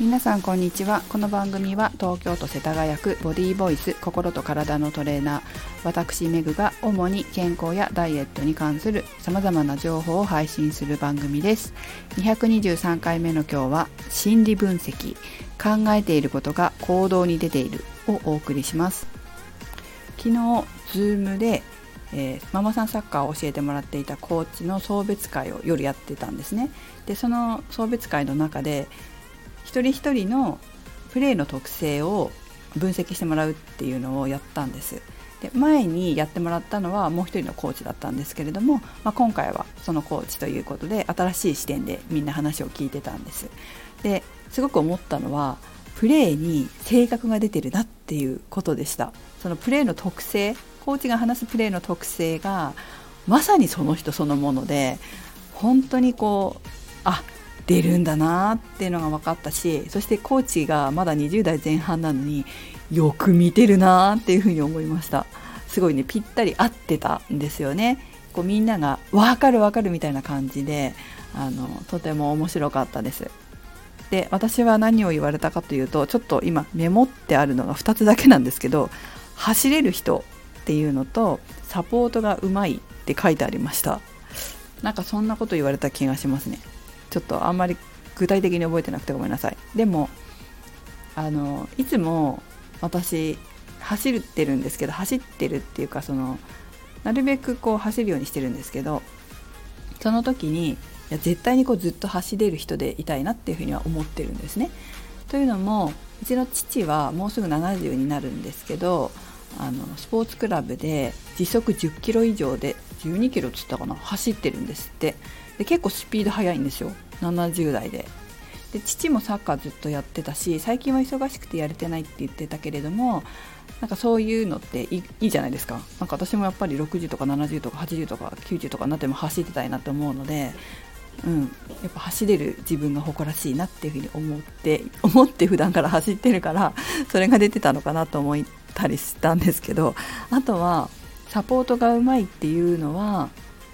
皆さんこんにちは。この番組は東京都世田谷区ボディーボイス心と体のトレーナー。私メグが主に健康やダイエットに関するさまざまな情報を配信する番組です。223回目の今日は心理分析考えていることが行動に出ているをお送りします。昨日 Zoom でえー、ママさんサッカーを教えてもらっていたコーチの送別会を夜やってたんですね。でその送別会の中で一人一人のプレーの特性を分析してもらうっていうのをやったんです。で前にやってもらったのはもう一人のコーチだったんですけれども、まあ、今回はそのコーチということで新しい視点でみんな話を聞いてたんです。ですごく思ったのはプレーに性格が出てるなっていうことでした。そのプレーの特性コーチが話すプレーの特性がまさにその人そのもので本当にこうあ出るんだなっていうのが分かったしそしてコーチがまだ20代前半なのによく見てるなっていうふうに思いました。すごいねぴったり合ってたんですよね。こうみんなが分かる分かるみたいな感じであのとても面白かったです。で私は何を言われたかというとちょっと今メモってあるのが2つだけなんですけど走れる人っていうのとサポートがうまいって書いてありました。なんかそんなこと言われた気がしますね。ちょっとあんまり具体的に覚えてなくてごめんなさいでもあのいつも私走ってるんですけど走ってるっていうかそのなるべくこう走るようにしてるんですけどその時にいや絶対にこうずっと走れる人でいたいなっていうふうには思ってるんですね。というのもうちの父はもうすぐ70になるんですけどあのスポーツクラブで時速10キロ以上で12キロっつったかな走ってるんですってで結構スピード速いんですよ。70代で。で父もサッカーずっとやってたし最近は忙しくてやれてないって言ってたけれどもなんかそういうのっていいじゃないですか。なか私もやっぱり60とか70とか80とか90とかになっても走ってたいなと思うのでうん、やっぱ走れる自分が誇らしいなっていうふうに思って 思って普段から走ってるからそれが出てたのかなと思ったりしたんですけどあとはサポートがうまいっていうのは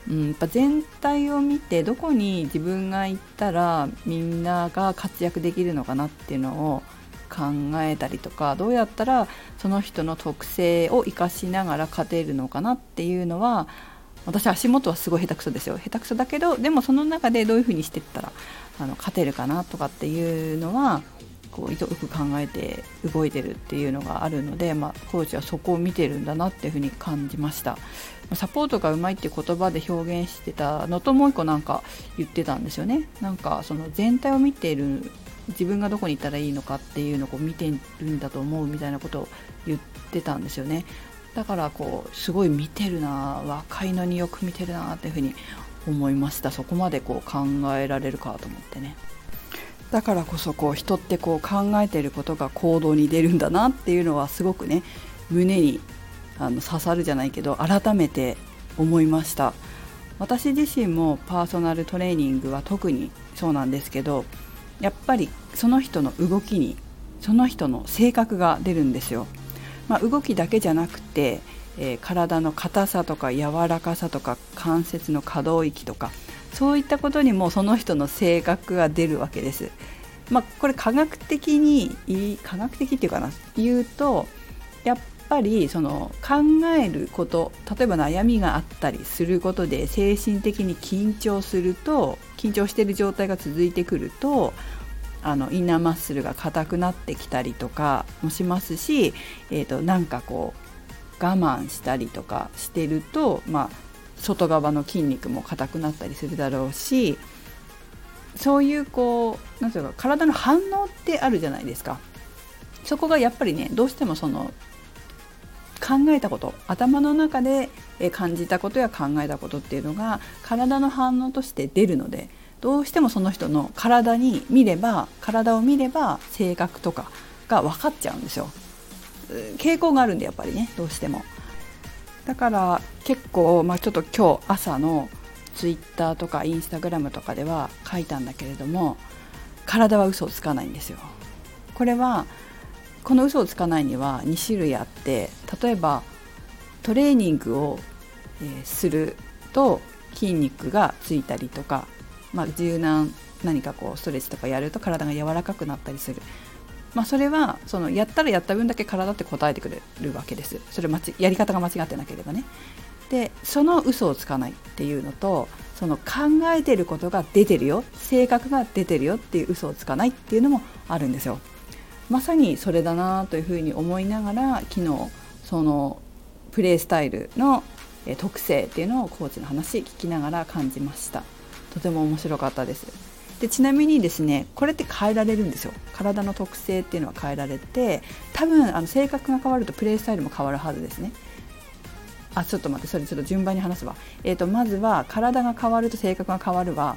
うん、やっぱ全体を見てどこに自分が行ったらみんなが活躍できるのかなっていうのを考えたりとかどうやったらその人の特性を生かしながら勝てるのかなっていうのは私足元はすごい下手くそですよ。下手くそだけどでもその中でどういうふうにしていったらあの勝てるかなとかっていうのはこうよく考えて動いてるっていうのがあるので、まあ、コーチはそこを見てるんだなっていうふうに感じました。サポートがうまいっていう言葉で表現してたのともう一個なんか言ってたんですよね。なんかその全体を見ている自分がどこに行ったらいいのかっていうのを見てるんだと思うみたいなことを言ってたんですよね。だからこうすごい見てるな若いのによく見てるなっていうふうに思いました。そこまでこう考えられるかと思ってね。だからこそこう人ってこう考えてることが行動に出るんだなっていうのはすごくね胸にあの刺さるじゃないけど改めて思いました。私自身もパーソナルトレーニングは特にそうなんですけどやっぱりその人の動きにその人の性格が出るんですよ、まあ、動きだけじゃなくて、えー、体の硬さとか柔らかさとか関節の可動域とかそういったことにもその人の性格が出るわけです。まあ、これ科学的に科学的っていうかな言うとやっぱりその考えること例えば悩みがあったりすることで精神的に緊張すると緊張している状態が続いてくるとあのインナーマッスルが硬くなってきたりとかもしますし、えーと、なんかこう我慢したりとかしてると、まあ、外側の筋肉も硬くなったりするだろうしそういうこうなんていうか体の反応ってあるじゃないですか。そこがやっぱりねどうしてもその考えたこと頭の中で感じたことや考えたことっていうのが体の反応として出るのでどうしてもその人の体に見れば体を見れば性格とかが分かっちゃうんですよ傾向があるんでやっぱりねどうしてもだから結構、まあ、ちょっと今日朝のツイッターとかインスタグラムとかでは書いたんだけれども体は嘘をつかないんですよこれはこの嘘をつかないには2種類あって例えばトレーニングを、えすると筋肉がついたりとかまあ、柔軟何かこうストレッチとかやると体が柔らかくなったりする。まあ、それはそのやったらやった分だけ体って答えてくれるわけです。それやり方が間違ってなければね。でその嘘をつかないっていうのとその考えてることが出てるよ。性格が出てるよっていう嘘をつかないっていうのもあるんですよ。まさにそれだなというふうに思いながら昨日そのプレースタイルの特性っていうのをコーチの話聞きながら感じました。とても面白かったです。でちなみにですねこれって変えられるんですよ。体の特性っていうのは変えられて多分あの性格が変わるとプレースタイルも変わるはずですね。あちょっと待ってそれちょっと順番に話すわ、えーと、まずは体が変わると性格が変わるは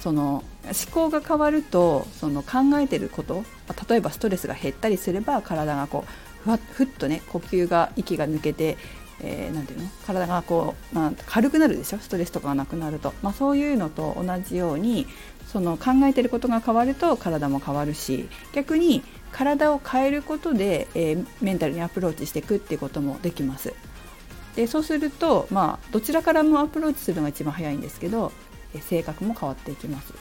その思考が変わるとその考えてること例えばストレスが減ったりすれば体がこうふわふっとね呼吸が息が抜けてえー、ていうの？体がこう、まあ、軽くなるでしょ？ストレスとかがなくなると、まあ、そういうのと同じようにその考えてることが変わると体も変わるし逆に体を変えることで、えー、メンタルにアプローチしていくっていうこともできます。でそうすると、まあ、どちらからもアプローチするのが一番早いんですけど、えー、性格も変わっていきます。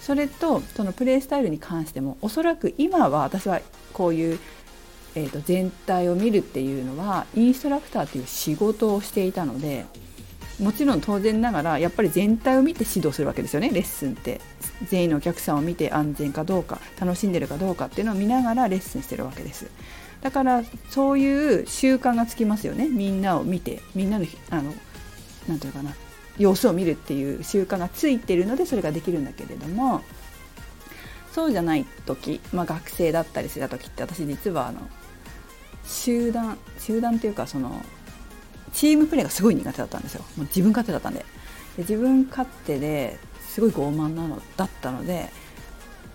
それとそのプレイスタイルに関してもおそらく今は私はこういう、えー、と全体を見るっていうのはインストラクターという仕事をしていたのでもちろん当然ながらやっぱり全体を見て指導するわけですよねレッスンって。全員のお客さんを見て安全かどうか楽しんでるかどうかっていうのを見ながらレッスンしてるわけです。だからそういう習慣がつきますよね。みんなを見てみんなのあのなていうかな。様子を見るっていう習慣がついてるのでそれができるんだけれどもそうじゃない時、まあ、学生だったりした時って私実はあの集団集団っていうかそのチームプレーがすごい苦手だったんですよ。もう自分勝手だったんで。で自分勝手ですごい傲慢なのだったので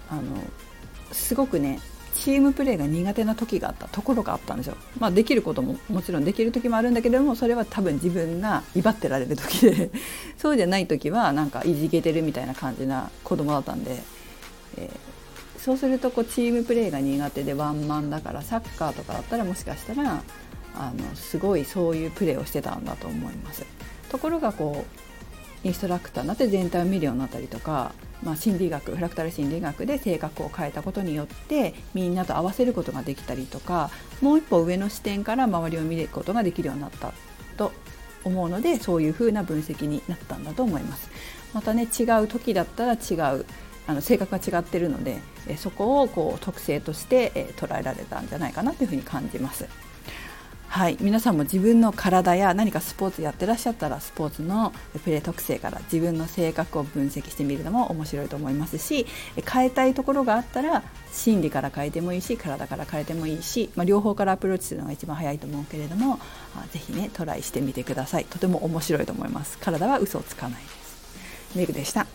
あのすごくねチームプレーが苦手な時があったところがあったんですよ。まあ、できることももちろんできる時もあるんだけれどもそれは多分自分が威張ってられる時で。そうじゃない時はなんかいじけてるみたいな感じな子供だったんで、そうするとこうチームプレーが苦手でワンマンだからサッカーとかだったらもしかしたらあのすごいそういうプレーをしてたんだと思います。ところがこうインストラクターになって全体を見るようになったりとか、まあ、心理学フラクタル心理学で性格を変えたことによってみんなと合わせることができたりとかもう一歩上の視点から周りを見ることができるようになったと思うのでそういうふうな分析になったんだと思います。またね違う時だったら違うあの性格が違ってるのでそこをこう特性として捉えられたんじゃないかなというふうに感じます。はい、皆さんも自分の体や何かスポーツやってらっしゃったらスポーツのプレー特性から自分の性格を分析してみるのも面白いと思いますし変えたいところがあったら心理から変えてもいいし体から変えてもいいし、まあ、両方からアプローチするのが一番早いと思うけれどもぜひねトライしてみてください。とても面白いと思います。体は嘘をつかないです。メグでした。